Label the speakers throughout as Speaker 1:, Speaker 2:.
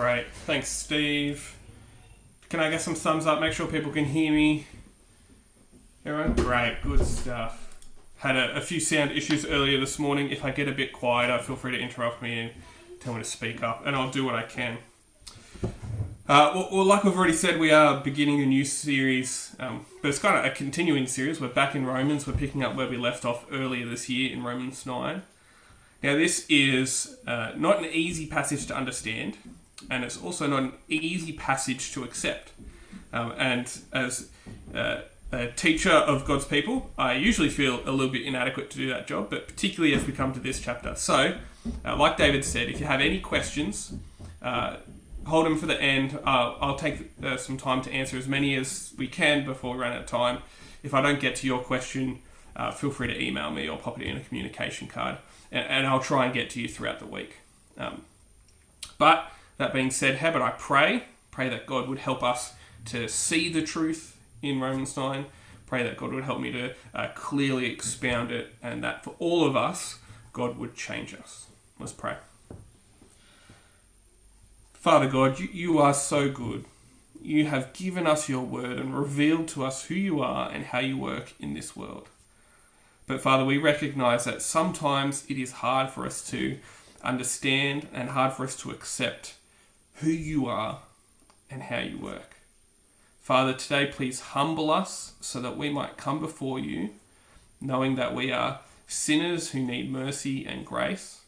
Speaker 1: Great. Thanks, Steve. Can I get some thumbs up? Make sure people can hear me. Everyone? Great. Good stuff. Had a, a few sound issues earlier this morning. If I get a bit quieter, feel free to interrupt me and tell me to speak up, and I'll do what I can. Uh, well, like we've already said, we are beginning a new series, um, but it's kind of a continuing series. We're back in Romans. We're picking up where we left off earlier this year in Romans 9. Now, this is uh, not an easy passage to understand, and it's also not an easy passage to accept. Um, and as uh, a teacher of God's people, I usually feel a little bit inadequate to do that job, but particularly as we come to this chapter. So, uh, like David said, if you have any questions, uh, hold them for the end. I'll take uh, some time to answer as many as we can before we run out of time. If I don't get to your question, uh, feel free to email me or pop it in a communication card and, and I'll try and get to you throughout the week. Um, but that being said, how about I pray? Pray that God would help us to see the truth in Romans 9. Pray that God would help me to uh, clearly expound it and that for all of us, God would change us. Let's pray. Father God, you, you are so good. You have given us your word and revealed to us who you are and how you work in this world. But Father, we recognize that sometimes it is hard for us to understand and hard for us to accept who you are and how you work. Father, today please humble us so that we might come before you, knowing that we are sinners who need mercy and grace.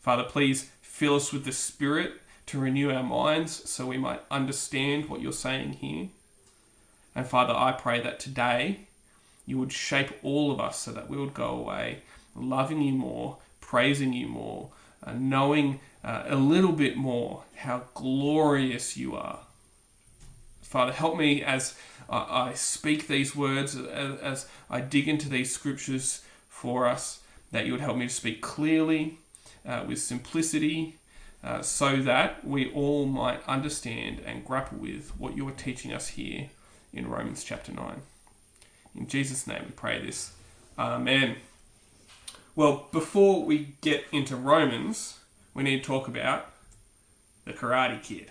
Speaker 1: Father, please fill us with the Spirit to renew our minds so we might understand what you're saying here. And Father, I pray that today you would shape all of us so that we would go away loving you more, praising you more, uh, knowing uh, a little bit more how glorious you are. Father, help me as I speak these words, as, as I dig into these scriptures for us, that you would help me to speak clearly, uh, with simplicity, uh, so that we all might understand and grapple with what you are teaching us here in Romans chapter 9. In Jesus' name we pray this. Amen. Well, before we get into Romans, we need to talk about the Karate Kid.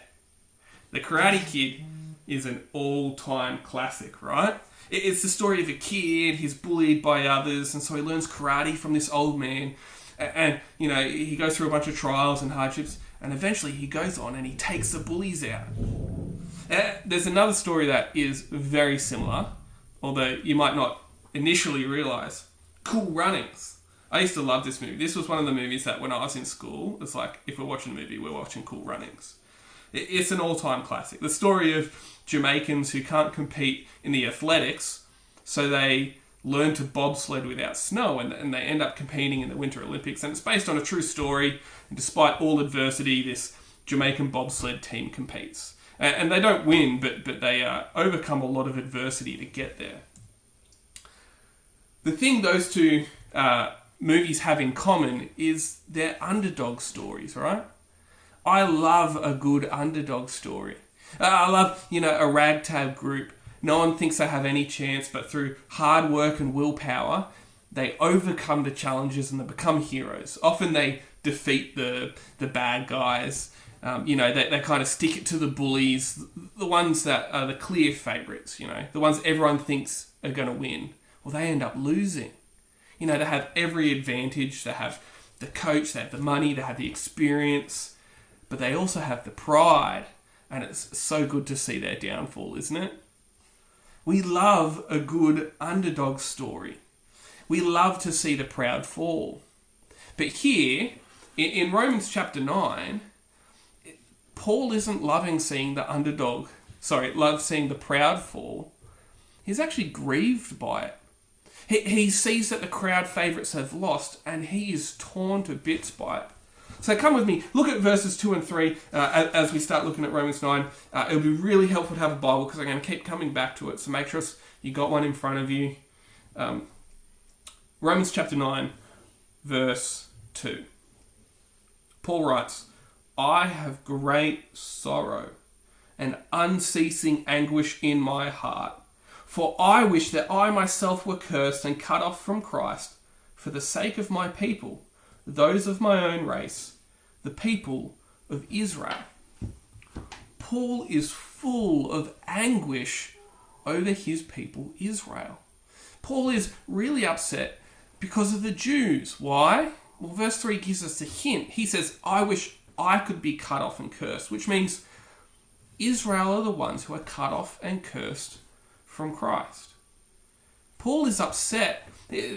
Speaker 1: The Karate Kid is an all time classic, right? It's the story of a kid, he's bullied by others, and so he learns karate from this old man. And, you know, he goes through a bunch of trials and hardships, and eventually he goes on and he takes the bullies out. Uh, there's another story that is very similar, although you might not initially realize. Cool Runnings. I used to love this movie. This was one of the movies that when I was in school, it's like if we're watching a movie, we're watching Cool Runnings. It's an all time classic. The story of Jamaicans who can't compete in the athletics, so they learn to bobsled without snow and, and they end up competing in the Winter Olympics. And it's based on a true story. And despite all adversity, this Jamaican bobsled team competes and they don't win, but but they uh, overcome a lot of adversity to get there. The thing those two uh, movies have in common is they're underdog stories, right? I love a good underdog story. I love you know a ragtag group. No one thinks they have any chance, but through hard work and willpower, they overcome the challenges and they become heroes. Often they defeat the the bad guys um, you know, they, they kind of stick it to the bullies, the ones that are the clear favourites, you know, the ones everyone thinks are going to win. Well, they end up losing. You know, they have every advantage. They have the coach, they have the money, they have the experience, but they also have the pride. And it's so good to see their downfall, isn't it? We love a good underdog story. We love to see the proud fall. But here, in Romans chapter 9, Paul isn't loving seeing the underdog, sorry, love seeing the proud fall. He's actually grieved by it. He, he sees that the crowd favourites have lost and he is torn to bits by it. So come with me, look at verses 2 and 3 uh, as we start looking at Romans 9. Uh, it'll be really helpful to have a Bible because I'm going to keep coming back to it. So make sure you got one in front of you. Um, Romans chapter 9, verse 2. Paul writes, I have great sorrow and unceasing anguish in my heart. For I wish that I myself were cursed and cut off from Christ for the sake of my people, those of my own race, the people of Israel. Paul is full of anguish over his people Israel. Paul is really upset because of the Jews. Why? Well, verse 3 gives us a hint. He says, I wish I could be cut off and cursed, which means Israel are the ones who are cut off and cursed from Christ. Paul is upset,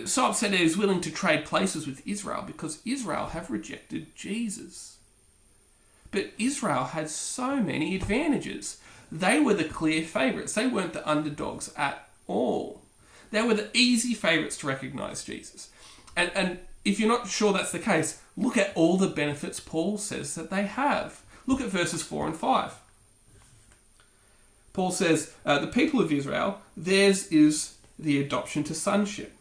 Speaker 1: so upset that he's willing to trade places with Israel because Israel have rejected Jesus. But Israel had so many advantages. They were the clear favourites. They weren't the underdogs at all. They were the easy favourites to recognise Jesus. And, and if you're not sure that's the case, look at all the benefits Paul says that they have. Look at verses 4 and 5. Paul says, uh, The people of Israel, theirs is the adoption to sonship.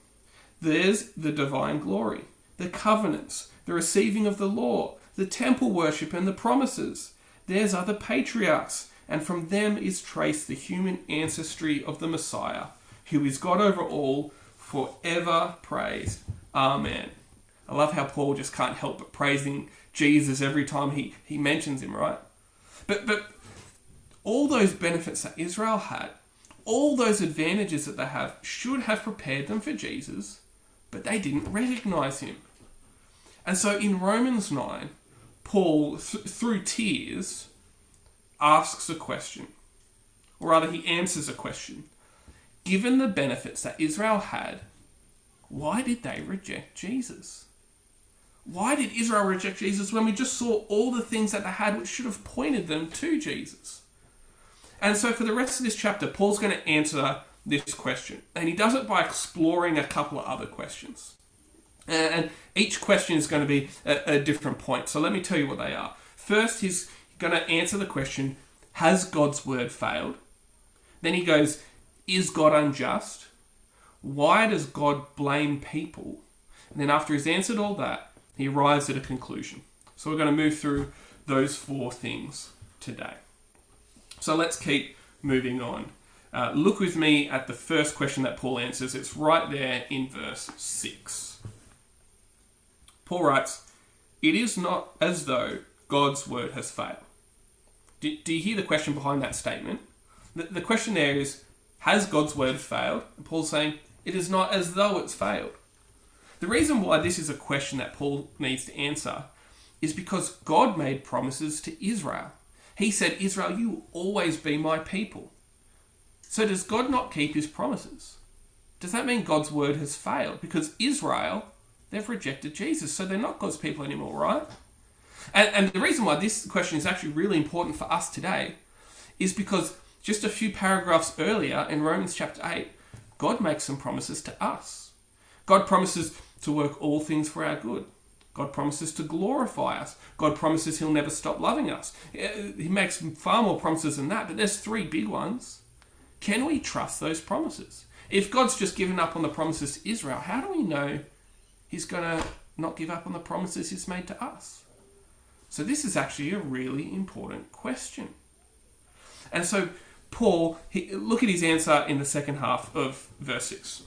Speaker 1: There's the divine glory, the covenants, the receiving of the law, the temple worship, and the promises. Theirs are the patriarchs, and from them is traced the human ancestry of the Messiah, who is God over all, forever praised. Amen. I love how Paul just can't help but praising Jesus every time he, he mentions him, right? But but all those benefits that Israel had, all those advantages that they have, should have prepared them for Jesus, but they didn't recognize him. And so in Romans 9, Paul, th- through tears, asks a question, or rather, he answers a question. Given the benefits that Israel had, why did they reject Jesus? Why did Israel reject Jesus when we just saw all the things that they had which should have pointed them to Jesus? And so, for the rest of this chapter, Paul's going to answer this question. And he does it by exploring a couple of other questions. Uh, and each question is going to be a, a different point. So, let me tell you what they are. First, he's going to answer the question Has God's word failed? Then he goes, Is God unjust? Why does God blame people? And then, after he's answered all that, he arrives at a conclusion. So, we're going to move through those four things today. So let's keep moving on. Uh, look with me at the first question that Paul answers. It's right there in verse 6. Paul writes, It is not as though God's word has failed. Do, do you hear the question behind that statement? The, the question there is, Has God's word failed? And Paul's saying, It is not as though it's failed. The reason why this is a question that Paul needs to answer is because God made promises to Israel. He said, Israel, you will always be my people. So does God not keep his promises? Does that mean God's word has failed? Because Israel, they've rejected Jesus, so they're not God's people anymore, right? And, and the reason why this question is actually really important for us today is because just a few paragraphs earlier in Romans chapter 8, God makes some promises to us. God promises to work all things for our good. God promises to glorify us. God promises He'll never stop loving us. Uh, he makes far more promises than that, but there's three big ones. Can we trust those promises? If God's just given up on the promises to Israel, how do we know He's going to not give up on the promises He's made to us? So, this is actually a really important question. And so, Paul, he, look at his answer in the second half of verse 6.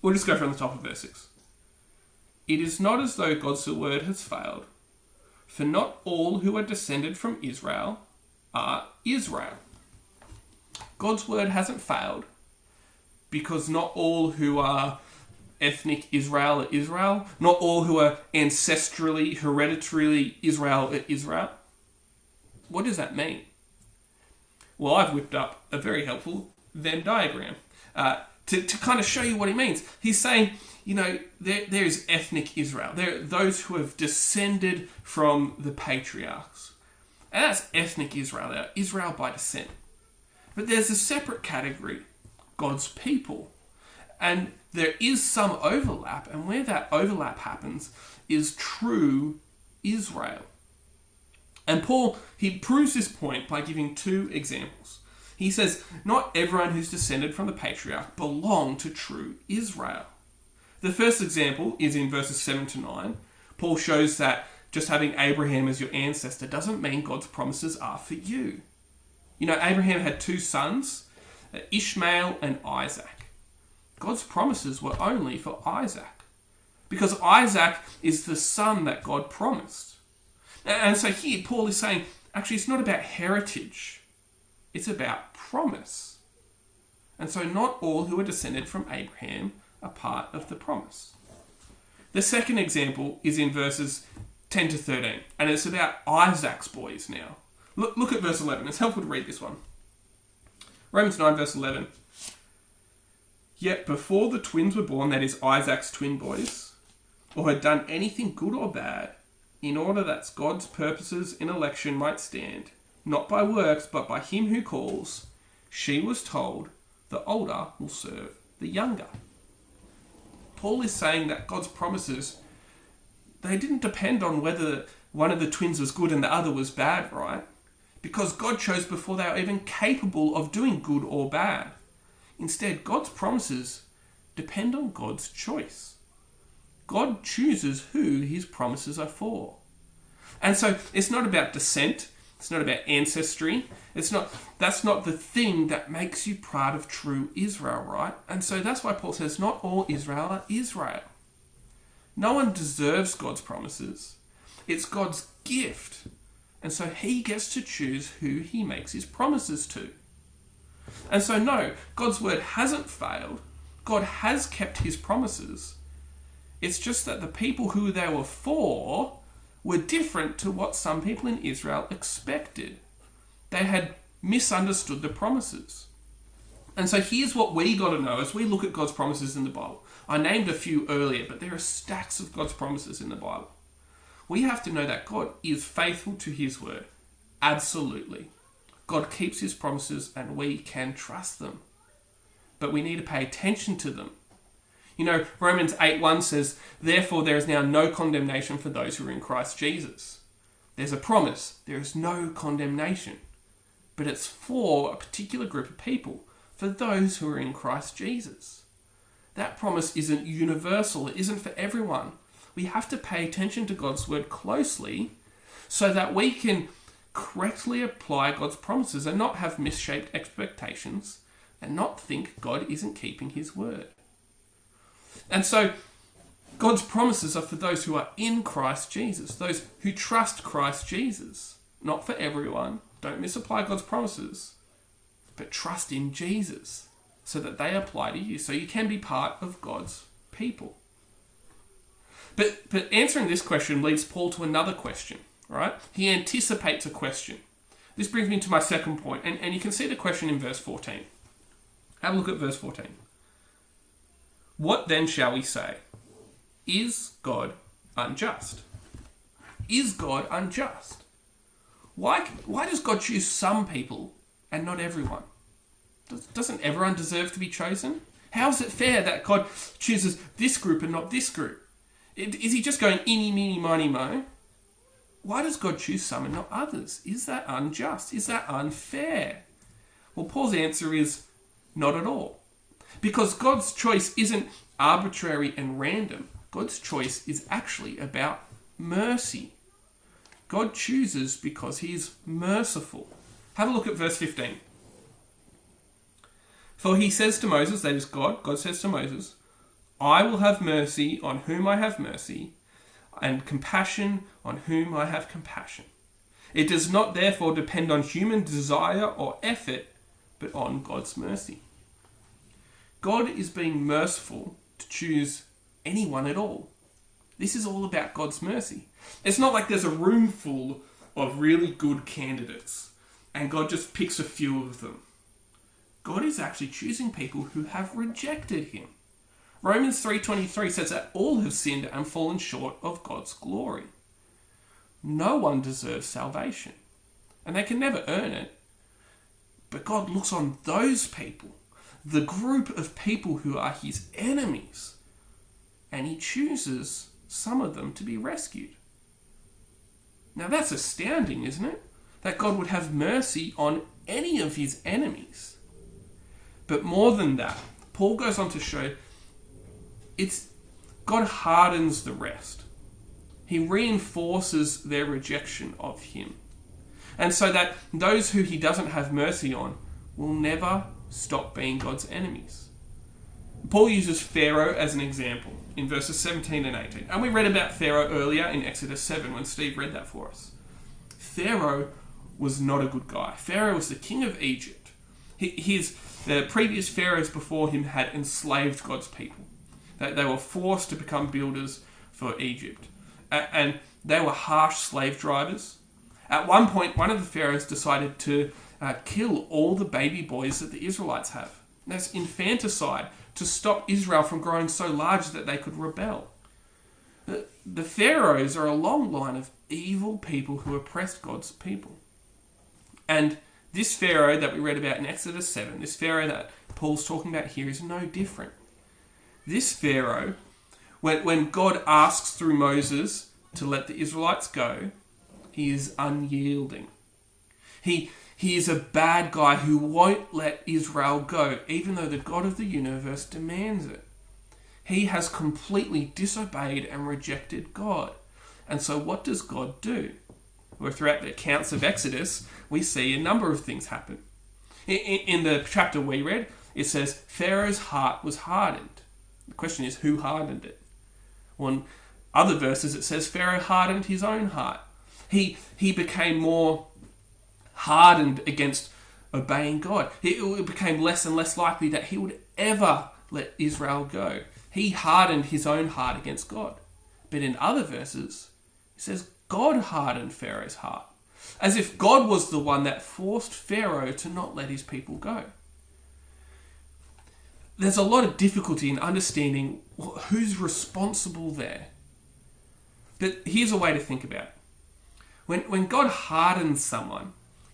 Speaker 1: We'll just go from the top of verse 6. It is not as though God's word has failed, for not all who are descended from Israel are Israel. God's word hasn't failed because not all who are ethnic Israel are Israel, not all who are ancestrally, hereditarily Israel are Israel. What does that mean? Well, I've whipped up a very helpful Venn diagram uh, to, to kind of show you what he means. He's saying you know, there, there is ethnic Israel. There are those who have descended from the patriarchs. And that's ethnic Israel. They're Israel by descent. But there's a separate category, God's people. And there is some overlap, and where that overlap happens is true Israel. And Paul, he proves this point by giving two examples. He says, Not everyone who's descended from the patriarch belong to true Israel. The first example is in verses 7 to 9. Paul shows that just having Abraham as your ancestor doesn't mean God's promises are for you. You know, Abraham had two sons, uh, Ishmael and Isaac. God's promises were only for Isaac, because Isaac is the son that God promised. And so here, Paul is saying, actually, it's not about heritage. it's about promise. And so, not all who are descended from Abraham are part of the promise. The second example is in verses 10 to 13, and it's about Isaac's boys now. Look, look at verse 11. It's helpful to read this one. Romans 9, verse 11. Yet before the twins were born, that is Isaac's twin boys, or had done anything good or bad, in order that God's purposes in election might stand, not by works, but by him who calls, she was told, the older will serve the younger. Paul is saying that God's promises, they didn't depend on whether one of the twins was good and the other was bad, right? Because God chose before they were even capable of doing good or bad. Instead, God's promises depend on God's choice. God chooses who his promises are for. And so it's not about descent, it's not about ancestry. It's not that's not the thing that makes you proud of true Israel, right? And so that's why Paul says not all Israel are Israel. No one deserves God's promises. It's God's gift. And so he gets to choose who he makes his promises to. And so, no, God's word hasn't failed. God has kept his promises. It's just that the people who they were for were different to what some people in Israel expected. They had misunderstood the promises. And so here's what we got to know as we look at God's promises in the Bible. I named a few earlier, but there are stacks of God's promises in the Bible. We have to know that God is faithful to his word. Absolutely. God keeps his promises and we can trust them. But we need to pay attention to them. You know, Romans 8 1 says, Therefore there is now no condemnation for those who are in Christ Jesus. There's a promise, there is no condemnation. But it's for a particular group of people, for those who are in Christ Jesus. That promise isn't universal, it isn't for everyone. We have to pay attention to God's word closely so that we can correctly apply God's promises and not have misshaped expectations and not think God isn't keeping his word. And so, God's promises are for those who are in Christ Jesus, those who trust Christ Jesus. Not for everyone. Don't misapply God's promises, but trust in Jesus so that they apply to you, so you can be part of God's people. But, but answering this question leads Paul to another question right? He anticipates a question. This brings me to my second point, and, and you can see the question in verse 14. Have a look at verse 14. What then shall we say? Is God unjust? Is God unjust? Why, why does God choose some people and not everyone? Does, doesn't everyone deserve to be chosen? How is it fair that God chooses this group and not this group? Is he just going eeny, meeny, miny, mo? Why does God choose some and not others? Is that unjust? Is that unfair? Well, Paul's answer is not at all. Because God's choice isn't arbitrary and random. God's choice is actually about mercy. God chooses because he is merciful. Have a look at verse 15. For he says to Moses, that is God, God says to Moses, I will have mercy on whom I have mercy, and compassion on whom I have compassion. It does not therefore depend on human desire or effort, but on God's mercy. God is being merciful to choose anyone at all. This is all about God's mercy. It's not like there's a room full of really good candidates and God just picks a few of them. God is actually choosing people who have rejected him. Romans 3:23 says that all have sinned and fallen short of God's glory. No one deserves salvation, and they can never earn it. But God looks on those people, the group of people who are his enemies, and he chooses some of them to be rescued. Now that's astounding, isn't it? That God would have mercy on any of his enemies. But more than that, Paul goes on to show it's God hardens the rest. He reinforces their rejection of him. And so that those who he doesn't have mercy on will never stop being God's enemies. Paul uses Pharaoh as an example in verses 17 and 18. And we read about Pharaoh earlier in Exodus 7 when Steve read that for us. Pharaoh was not a good guy. Pharaoh was the king of Egypt. His the previous pharaohs before him had enslaved God's people. They, they were forced to become builders for Egypt, and they were harsh slave drivers. At one point, one of the pharaohs decided to uh, kill all the baby boys that the Israelites have. That's infanticide to stop Israel from growing so large that they could rebel. The, the pharaohs are a long line of evil people who oppressed God's people. And this Pharaoh that we read about in Exodus 7, this Pharaoh that Paul's talking about here, is no different. This Pharaoh, when, when God asks through Moses to let the Israelites go, he is unyielding. He, he is a bad guy who won't let Israel go, even though the God of the universe demands it. He has completely disobeyed and rejected God. And so, what does God do? Well, throughout the accounts of Exodus, we see a number of things happen. In, the chapter we read, it says Pharaoh's heart was hardened. The question is, who hardened it? Well, in other verses, it says Pharaoh hardened his own heart. He, he became more hardened against obeying God. It became less and less likely that he would ever let Israel go. He hardened his own heart against God. But in other verses, it says God hardened Pharaoh's heart, as if God was the one that forced Pharaoh to not let his people go. There's a lot of difficulty in understanding who's responsible there. But here's a way to think about it. When, when God hardens someone,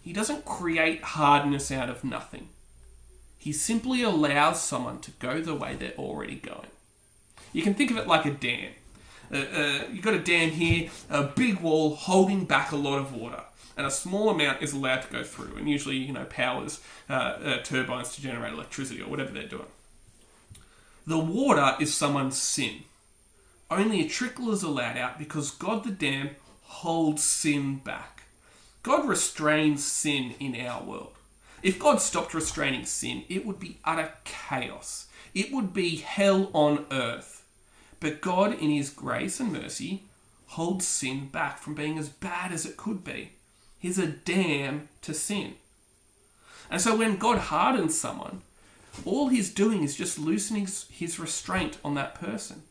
Speaker 1: he doesn't create hardness out of nothing. He simply allows someone to go the way they're already going. You can think of it like a dam. Uh, uh, you've got a dam here, a big wall holding back a lot of water, and a small amount is allowed to go through, and usually, you know, powers uh, uh turbines to generate electricity or whatever they're doing. The water is someone's sin. Only a trickle is allowed out because God the dam holds sin back. God restrains sin in our world. If God stopped restraining sin, it would be utter chaos. It would be hell on earth. But God, in His grace and mercy, holds sin back from being as bad as it could be. He's a dam to sin. And so when God hardens someone, all he's doing is just loosening his restraint on that person.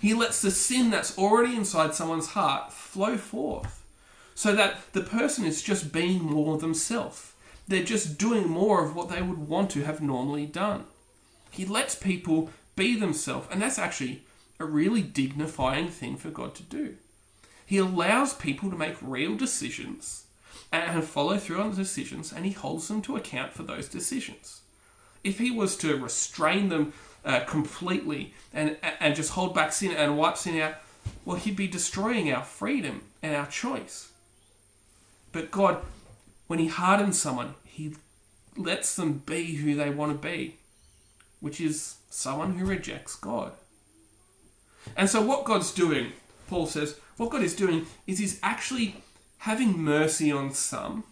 Speaker 1: He lets the sin that's already inside someone's heart flow forth so that the person is just being more themselves. They're just doing more of what they would want to have normally done. He lets people be themselves, and that's actually a really dignifying thing for God to do. He allows people to make real decisions and follow through on the decisions, and he holds them to account for those decisions. If he was to restrain them uh, completely and, and just hold back sin and wipe sin out, well, he'd be destroying our freedom and our choice. But God, when he hardens someone, he lets them be who they want to be, which is someone who rejects God. And so, what God's doing, Paul says, what God is doing is He's actually having mercy on some,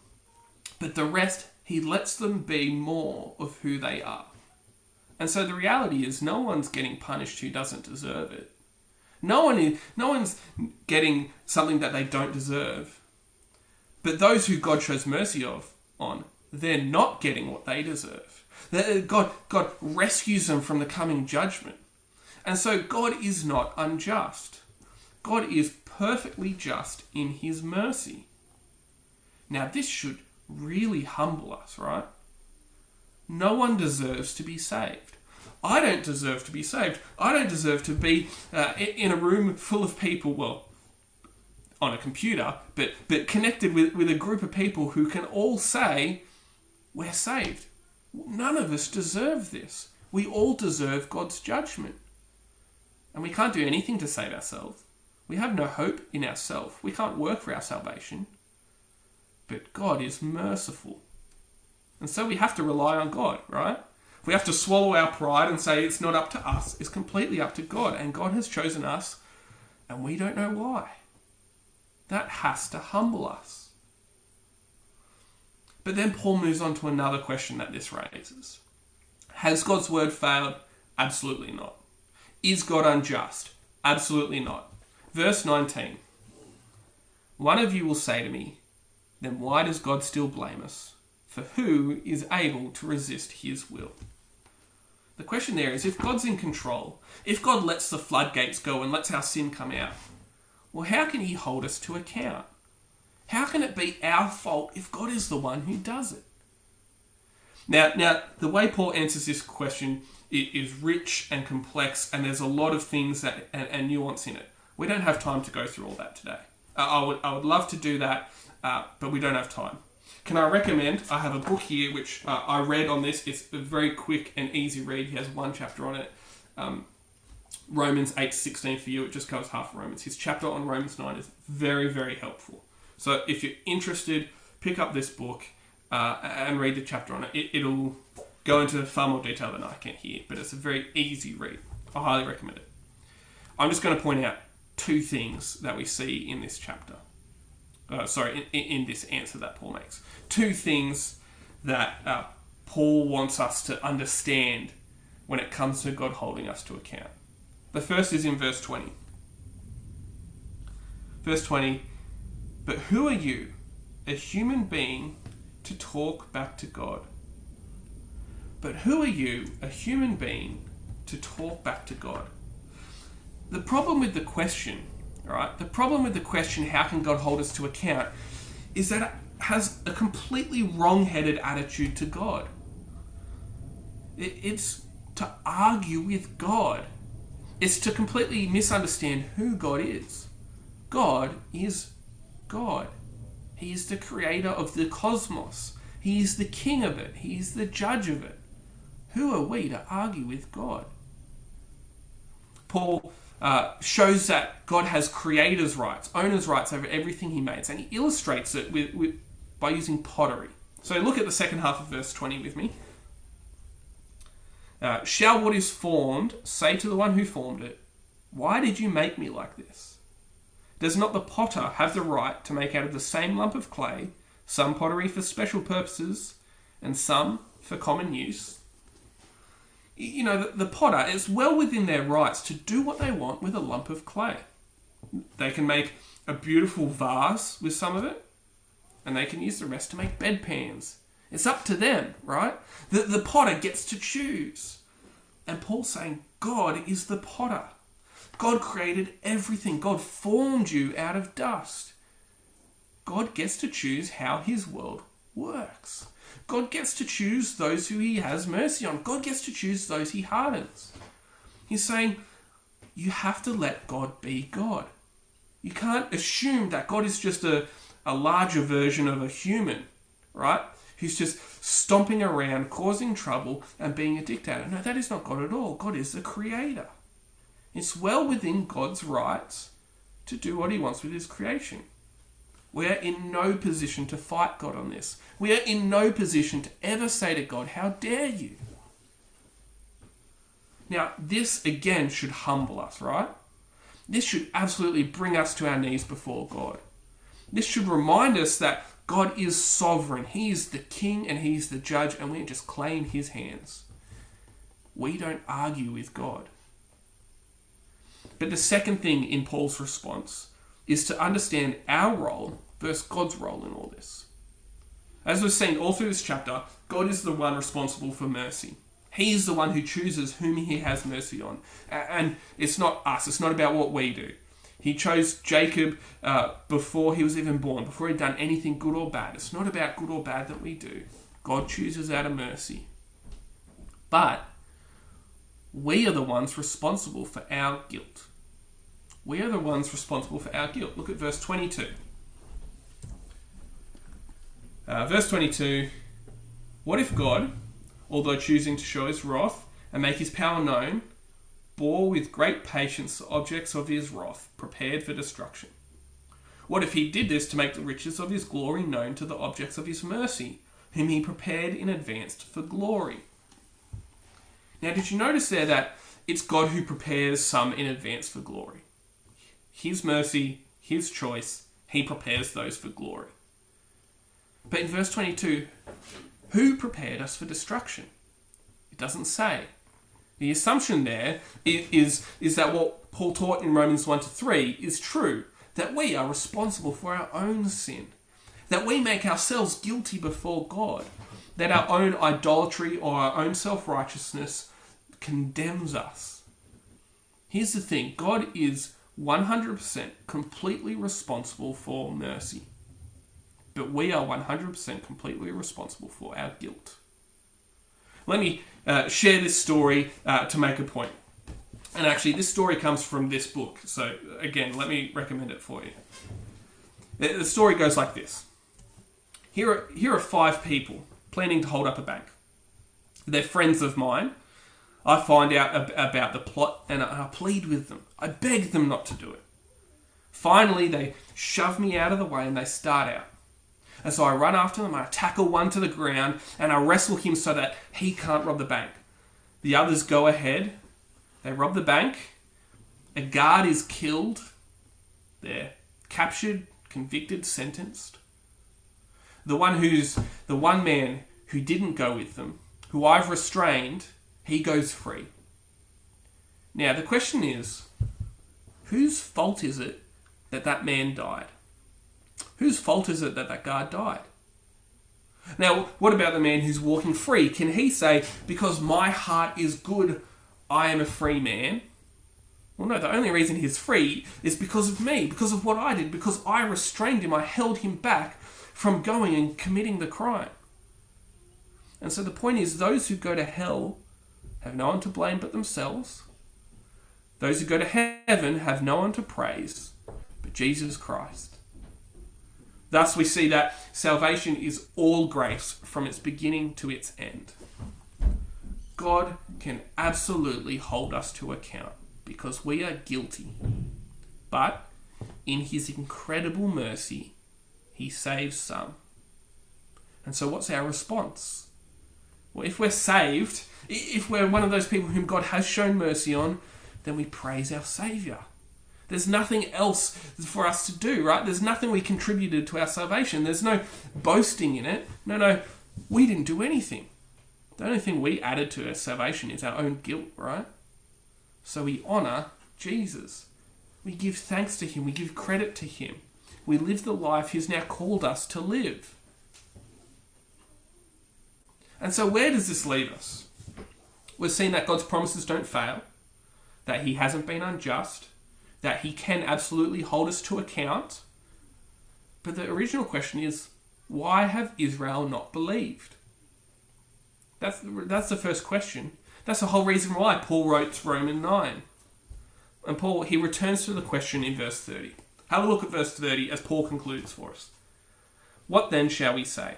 Speaker 1: but the rest, He lets them be more of who they are. And so the reality is, no one's getting punished who doesn't deserve it. No one is, no one's getting something that they don't deserve. But those who God shows mercy of on, they're not getting what they deserve. God, God rescues them from the coming judgment. And so God is not unjust. God is perfectly just in his mercy. Now, this should really humble us, right? No one deserves to be saved. I don't deserve to be saved. I don't deserve to be uh, in a room full of people, well, on a computer, but, but connected with, with a group of people who can all say, We're saved. None of us deserve this. We all deserve God's judgment. And we can't do anything to save ourselves. We have no hope in ourselves. We can't work for our salvation. But God is merciful. And so we have to rely on God, right? We have to swallow our pride and say it's not up to us, it's completely up to God. And God has chosen us, and we don't know why. That has to humble us. But then Paul moves on to another question that this raises Has God's word failed? Absolutely not. Is God unjust? Absolutely not. Verse 19 One of you will say to me, then why does God still blame us? For who is able to resist his will? The question there is if God's in control, if God lets the floodgates go and lets our sin come out, well, how can he hold us to account? How can it be our fault if God is the one who does it? Now, now the way Paul answers this question is rich and complex, and there's a lot of things that and, and nuance in it. We don't have time to go through all that today. Uh, I would I would love to do that, uh, but we don't have time. Can I recommend? I have a book here which uh, I read on this. It's a very quick and easy read. He has one chapter on it. Um, Romans eight sixteen for you. It just covers half of Romans. His chapter on Romans nine is very very helpful. So if you're interested, pick up this book uh, and read the chapter on it. it. It'll go into far more detail than I can here, but it's a very easy read. I highly recommend it. I'm just going to point out two things that we see in this chapter. Uh, sorry, in, in, this answer that Paul makes. Two things that uh, Paul wants us to understand when it comes to God holding us to account. The first is in verse 20. Verse 20 But who are you, a human being, to talk back to God? But who are you, a human being, to talk back to God? The problem with the question, all right, The problem with the question, how can God hold us to account, is that it has a completely wrong headed attitude to God. It's to argue with God, it's to completely misunderstand who God is. God is God. He is the creator of the cosmos. He is the king of it. He is the judge of it. Who are we to argue with God? Paul uh, shows that God has creators' rights, owners' rights over everything he makes, and he illustrates it with, with, by using pottery. So look at the second half of verse 20 with me. Uh, Shall what is formed say to the one who formed it, Why did you make me like this? Does not the potter have the right to make out of the same lump of clay some pottery for special purposes and some for common use? you know, the, the potter, it's well within their rights to do what they want with a lump of clay. They can make a beautiful vase with some of it, and they can use the rest to make bedpans. It's up to them, right? The, the potter gets to choose. And Paul's saying, God is the potter. God created everything. God formed you out of dust. God gets to choose how his world works. God gets to choose those who he has mercy on. God gets to choose those he hardens. He's saying, you have to let God be God. You can't assume that God is just a, a larger version of a human, right? Who's just stomping around, causing trouble, and being a dictator. No, that is not God at all. God is the creator. It's well within God's rights to do what he wants with his creation. We are in no position to fight God on this. We are in no position to ever say to God, How dare you? Now, this again should humble us, right? This should absolutely bring us to our knees before God. This should remind us that God is sovereign. He is the king and he is the judge, and we just claim His hands. We don't argue with God. But the second thing in Paul's response is to understand our role versus God's role in all this. As we've seen all through this chapter, God is the one responsible for mercy. He is the one who chooses whom he has mercy on. And it's not us, it's not about what we do. He chose Jacob uh, before he was even born, before he'd done anything good or bad. It's not about good or bad that we do. God chooses out of mercy. But we are the ones responsible for our guilt. We are the ones responsible for our guilt. Look at verse 22. Uh, verse 22 What if God, although choosing to show his wrath and make his power known, bore with great patience the objects of his wrath, prepared for destruction? What if he did this to make the riches of his glory known to the objects of his mercy, whom he prepared in advance for glory? Now, did you notice there that it's God who prepares some in advance for glory? His mercy, his choice, he prepares those for glory. But in verse 22, who prepared us for destruction? It doesn't say. The assumption there is, is that what Paul taught in Romans 1 to 3 is true, that we are responsible for our own sin. that we make ourselves guilty before God, that our own idolatry or our own self righteousness condemns us. Here's the thing God is 100% completely responsible for mercy, but we are 100% completely responsible for our guilt. Let me uh, share this story uh, to make a point. And actually, this story comes from this book. So, again, let me recommend it for you. The story goes like this Here are, here are five people planning to hold up a bank. They're friends of mine. I find out ab- about the plot and I, I plead with them. I beg them not to do it. Finally, they shove me out of the way and they start out. And so I run after them, I tackle one to the ground, and I wrestle him so that he can't rob the bank. The others go ahead, they rob the bank, a guard is killed, they're captured, convicted, sentenced. The one who's the one man who didn't go with them, who I've restrained, he goes free. Now the question is, whose fault is it that that man died? Whose fault is it that that guard died? Now, what about the man who's walking free? Can he say, because my heart is good, I am a free man? Well, no, the only reason he's free is because of me, because of what I did, because I restrained him, I held him back from going and committing the crime. And so the point is, those who go to hell have no one to blame but themselves. Those who go to heaven have no one to praise but Jesus Christ. Thus, we see that salvation is all grace from its beginning to its end. God can absolutely hold us to account because we are guilty. But in his incredible mercy, he saves some. And so, what's our response? Well, if we're saved, if we're one of those people whom God has shown mercy on, then we praise our Saviour. There's nothing else for us to do, right? There's nothing we contributed to our salvation. There's no boasting in it. No, no, we didn't do anything. The only thing we added to our salvation is our own guilt, right? So we honour Jesus. We give thanks to Him. We give credit to Him. We live the life He's now called us to live. And so, where does this leave us? We've seen that God's promises don't fail, that He hasn't been unjust, that he can absolutely hold us to account. But the original question is why have Israel not believed? That's that's the first question. That's the whole reason why Paul wrote Romans 9. And Paul, he returns to the question in verse 30. Have a look at verse 30 as Paul concludes for us. What then shall we say?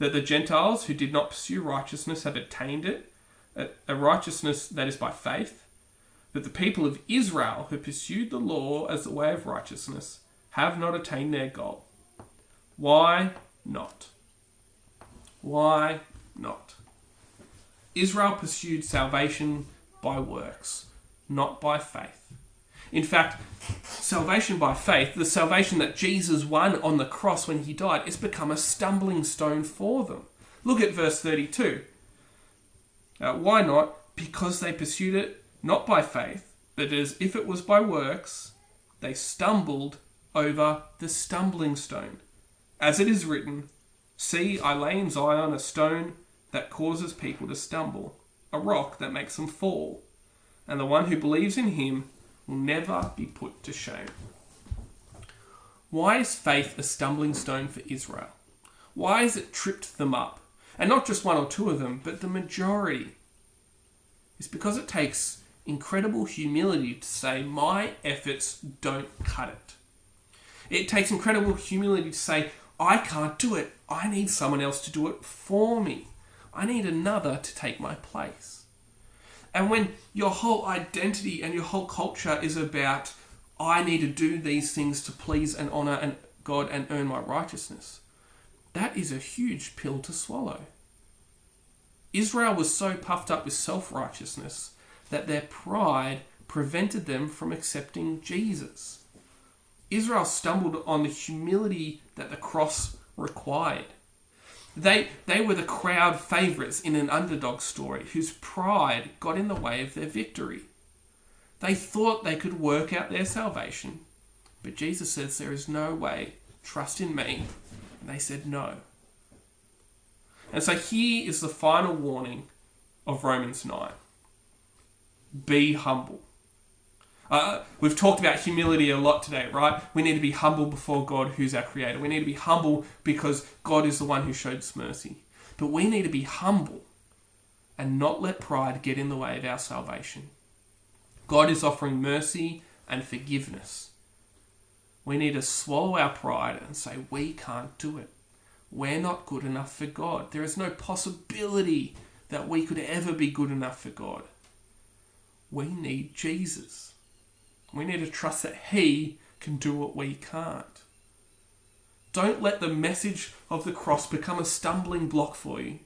Speaker 1: That the Gentiles who did not pursue righteousness have attained it, a righteousness that is by faith? That the people of Israel who pursued the law as the way of righteousness have not attained their goal. Why not? Why not? Israel pursued salvation by works, not by faith. In fact, salvation by faith, the salvation that Jesus won on the cross when he died, has become a stumbling stone for them. Look at verse 32. Uh, why not? Because they pursued it not by faith, but as if it was by works, they stumbled over the stumbling stone. As it is written, See, I lay in Zion a stone that causes people to stumble, a rock that makes them fall, and the one who believes in him will never be put to shame. Why is faith a stumbling stone for Israel? Why has it tripped them up? And not just one or two of them, but the majority. It's because it takes incredible humility to say, My efforts don't cut it. It takes incredible humility to say, I can't do it. I need someone else to do it for me. I need another to take my place. And when your whole identity and your whole culture is about, I need to do these things to please and honor and God and earn my righteousness, that is a huge pill to swallow. Israel was so puffed up with self righteousness that their pride prevented them from accepting Jesus. Israel stumbled on the humility that the cross required. They, they were the crowd favourites in an underdog story whose pride got in the way of their victory. They thought they could work out their salvation, but Jesus says there is no way. Trust in me. And they said no. And so here is the final warning of Romans 9 be humble. Uh, we've talked about humility a lot today, right? We need to be humble before God, who's our creator. We need to be humble because God is the one who showed us mercy. But we need to be humble and not let pride get in the way of our salvation. God is offering mercy and forgiveness. We need to swallow our pride and say, We can't do it. We're not good enough for God. There is no possibility that we could ever be good enough for God. We need Jesus. We need to trust that He can do what we can't. Don't let the message of the cross become a stumbling block for you.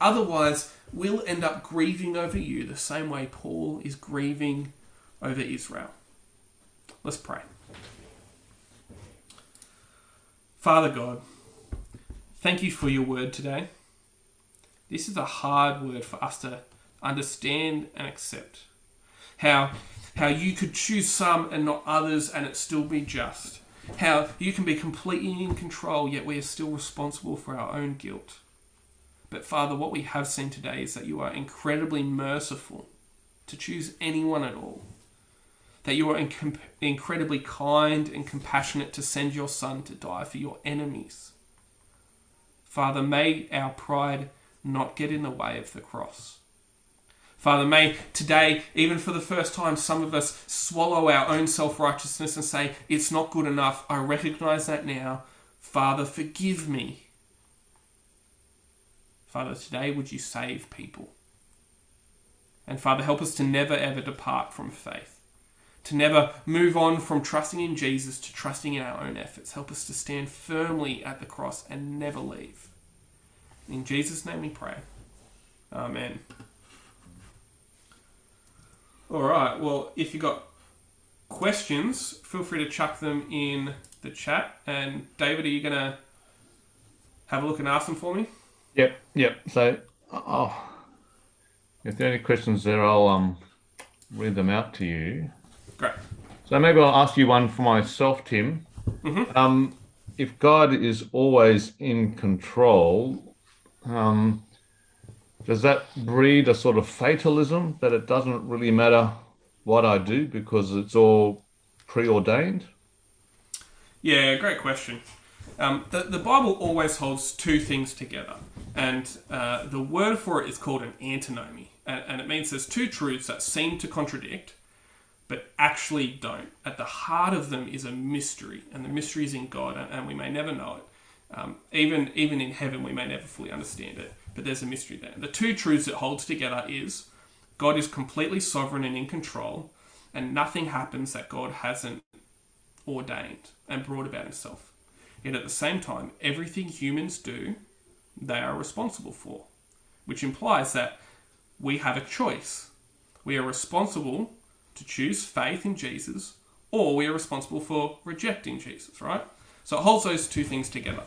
Speaker 1: Otherwise, we'll end up grieving over you the same way Paul is grieving over Israel. Let's pray. Father God, thank you for your word today. This is a hard word for us to understand and accept. How, how you could choose some and not others and it still be just. How you can be completely in control, yet we are still responsible for our own guilt. But Father, what we have seen today is that you are incredibly merciful to choose anyone at all. That you are inc- incredibly kind and compassionate to send your Son to die for your enemies. Father, may our pride not get in the way of the cross. Father, may today, even for the first time, some of us swallow our own self righteousness and say, It's not good enough. I recognize that now. Father, forgive me. Father, today would you save people? And Father, help us to never ever depart from faith, to never move on from trusting in Jesus to trusting in our own efforts. Help us to stand firmly at the cross and never leave. In Jesus' name we pray. Amen. All right. Well, if you got questions, feel free to chuck them in the chat. And David, are you going to have a look and ask them for me?
Speaker 2: Yep, yep. So, oh, if there are any questions there, I'll um read them out to you.
Speaker 1: Great.
Speaker 2: So maybe I'll ask you one for myself, Tim.
Speaker 1: Mm-hmm.
Speaker 2: Um, if God is always in control, um, does that breed a sort of fatalism that it doesn't really matter what I do because it's all preordained?
Speaker 1: Yeah, great question. Um, the, the Bible always holds two things together, and uh, the word for it is called an antinomy, and, and it means there's two truths that seem to contradict, but actually don't. At the heart of them is a mystery, and the mystery is in God, and, and we may never know it. Um, even even in heaven, we may never fully understand it, but there's a mystery there. The two truths it holds together is God is completely sovereign and in control, and nothing happens that God hasn't ordained and brought about Himself. Yet at the same time, everything humans do, they are responsible for, which implies that we have a choice. We are responsible to choose faith in Jesus, or we are responsible for rejecting Jesus, right? So it holds those two things together.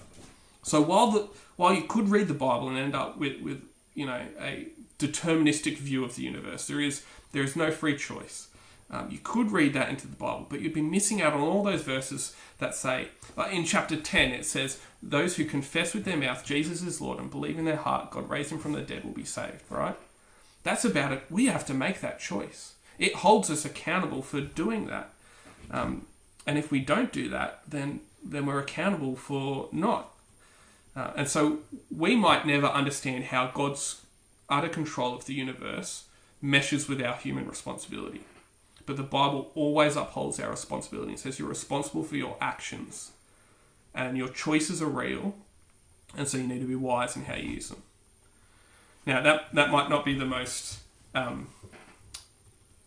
Speaker 1: So while the while you could read the Bible and end up with, with you know a deterministic view of the universe, there is there is no free choice. Um, you could read that into the Bible, but you'd be missing out on all those verses that say, like in chapter 10, it says, Those who confess with their mouth Jesus is Lord and believe in their heart God raised him from the dead will be saved, right? That's about it. We have to make that choice. It holds us accountable for doing that. Um, and if we don't do that, then, then we're accountable for not. Uh, and so we might never understand how God's utter control of the universe meshes with our human responsibility but the Bible always upholds our responsibility. It says you're responsible for your actions, and your choices are real, and so you need to be wise in how you use them. Now, that that might not be the most um,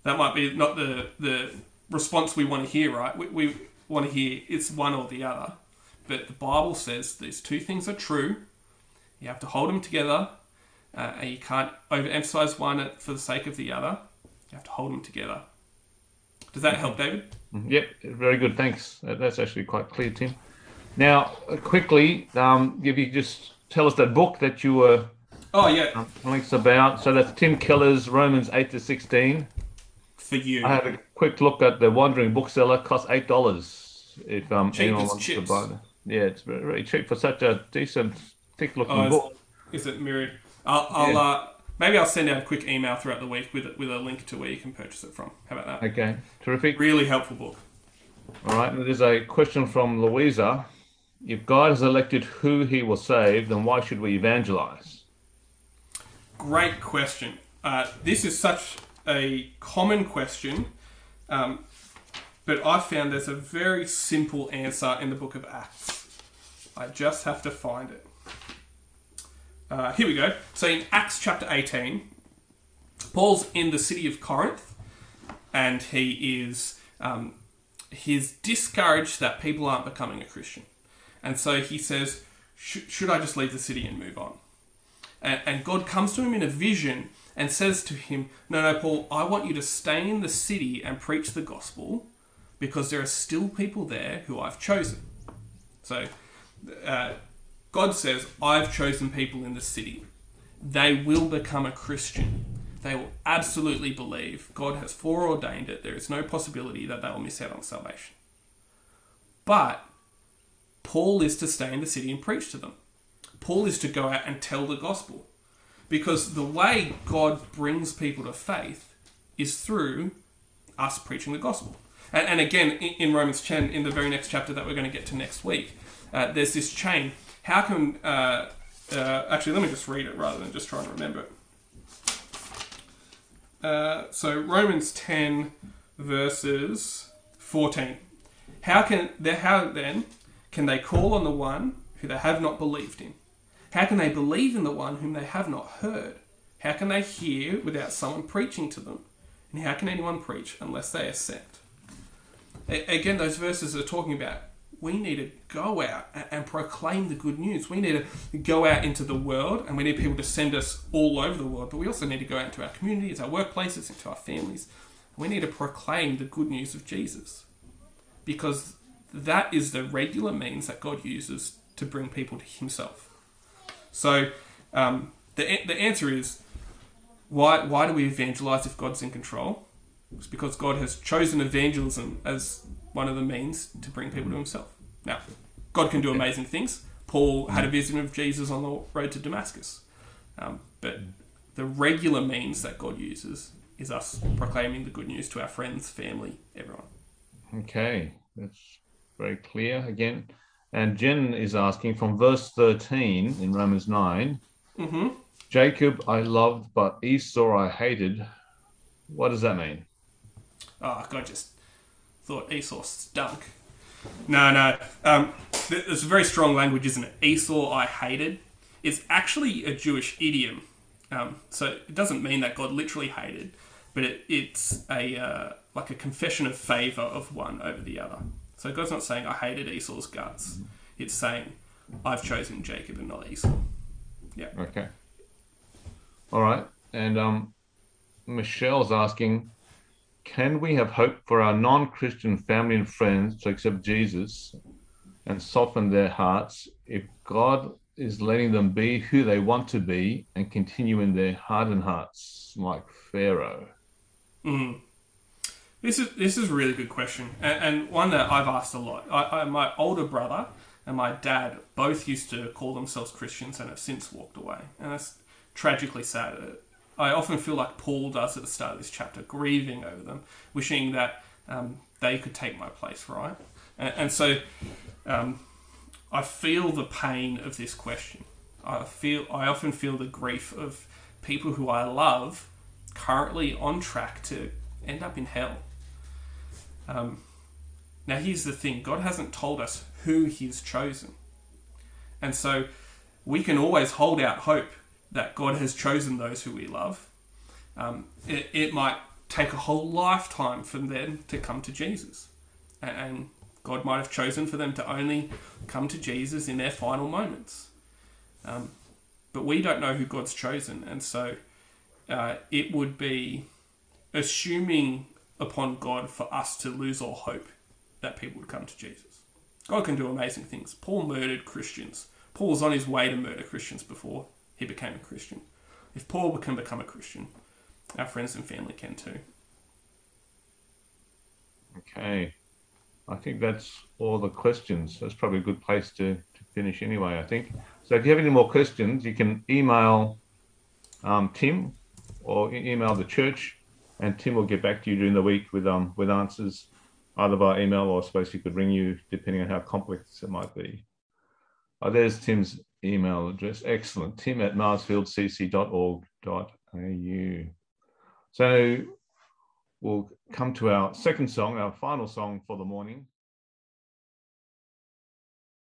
Speaker 1: that might be not the the response we want to hear, right? We, we want to hear it's one or the other, but the Bible says these two things are true. You have to hold them together, uh, and you can't overemphasize one for the sake of the other. You have to hold them together. Does that help, David?
Speaker 2: Yep, very good. Thanks. That's actually quite clear, Tim. Now, uh, quickly, um, if you just tell us that book that you were
Speaker 1: Oh yeah,
Speaker 2: um, links about. So that's Tim Keller's Romans eight to sixteen.
Speaker 1: for you.
Speaker 2: I had a quick look at the Wandering Bookseller. Costs eight dollars if um,
Speaker 1: Cheap
Speaker 2: anyone wants to
Speaker 1: chips.
Speaker 2: buy that. Yeah, it's very, very cheap for such a decent, thick-looking
Speaker 1: Oh, is,
Speaker 2: book.
Speaker 1: is it mirrored? I'll, I'll
Speaker 2: Yeah.
Speaker 1: uh, maybe I'll send out a quick email throughout the week with with a link to where you can purchase it from. How about that?
Speaker 2: Okay, terrific.
Speaker 1: Really helpful book.
Speaker 2: All right, there's a question from Louisa. If God has elected who he will save, then why should we evangelize?
Speaker 1: Great question. Uh, this is such a common question, um, but I found there's a very simple answer in the book of Acts. I just have to find it. Uh, here we go. So in Acts chapter 18, Paul's in the city of Corinth, and he is um, he's discouraged that people aren't becoming a Christian, and so he says, "Should I just leave the city and move on?" And, and God comes to him in a vision and says to him, No, no, Paul, I want you to stay in the city and preach the gospel because there are still people there who I've chosen. So uh, God says, I've chosen people in the city. They will become a Christian. They will absolutely believe. God has foreordained it. There is no possibility that they will miss out on salvation. But Paul is to stay in the city and preach to them. Paul is to go out and tell the gospel. Because the way God brings people to faith is through us preaching the gospel. And, and again, in, in Romans 10, in the very next chapter that we're going to get to next week, uh, there's this chain. How can. Uh, uh, actually, let me just read it rather than just trying to remember it. Uh, so, Romans 10, verses 14. How can how then can they call on the one who they have not believed in? How can they believe in the one whom they have not heard? How can they hear without someone preaching to them? And how can anyone preach unless they are sent? Again, those verses are talking about we need to go out and proclaim the good news. We need to go out into the world and we need people to send us all over the world, but we also need to go out into our communities, our workplaces, into our families. We need to proclaim the good news of Jesus because that is the regular means that God uses to bring people to Himself. So um, the the answer is why why do we evangelize if God's in control? It's because God has chosen evangelism as one of the means to bring people to Himself. Now, God can do amazing things. Paul had a vision of Jesus on the road to Damascus, um, but the regular means that God uses is us proclaiming the good news to our friends, family, everyone.
Speaker 2: Okay, that's very clear again. And Jen is asking from verse 13 in Romans 9
Speaker 1: hmm
Speaker 2: Jacob I loved, but Esau I hated. What does that mean?
Speaker 1: Oh, God just thought Esau stunk. No, no. Um, it's a very strong language, isn't it? Esau I hated. It's actually a Jewish idiom. Um, so it doesn't mean that God literally hated, but it, it's a uh, like a confession of favor of one over the other. So God's not saying I hated Esau's guts. It's saying I've chosen Jacob and not Esau. Yeah.
Speaker 2: Okay. All right. And um, Michelle's asking Can we have hope for our non Christian family and friends to accept Jesus and soften their hearts if God is letting them be who they want to be and continue in their hardened hearts like Pharaoh?
Speaker 1: Mm. This is this is a really good question, and, and one that I've asked a lot. I, I, my older brother and my dad both used to call themselves Christians and have since walked away, and that's tragically sad. I often feel like Paul does at the start of this chapter, grieving over them, wishing that um, they could take my place, right? And, and so um, I feel the pain of this question. I feel I often feel the grief of people who I love currently on track to end up in hell. Um, now, here's the thing God hasn't told us who He's chosen. And so we can always hold out hope that God has chosen those who we love. Um, it, it might take a whole lifetime for them to come to Jesus. And God might have chosen for them to only come to Jesus in their final moments. Um, but we don't know who God's chosen. And so uh, it would be assuming upon God for us to lose all hope that people would come to Jesus. God can do amazing things. Paul murdered Christians. Paul was on his way to murder Christians before he became a Christian. If Paul can become a Christian, our friends and family can too.
Speaker 2: Okay. I think that's all the questions. That's probably a good place to, to finish anyway, I think. So if you have any more questions, you can email um, Tim or email the church, and Tim will get back to you during the week with um with answers, either by email or I suppose he could ring you depending on how complex it might be. Oh, there's Tim's email address. Excellent. Tim at marsfieldcc.org.au. So we'll come to our second song, our final song for the morning.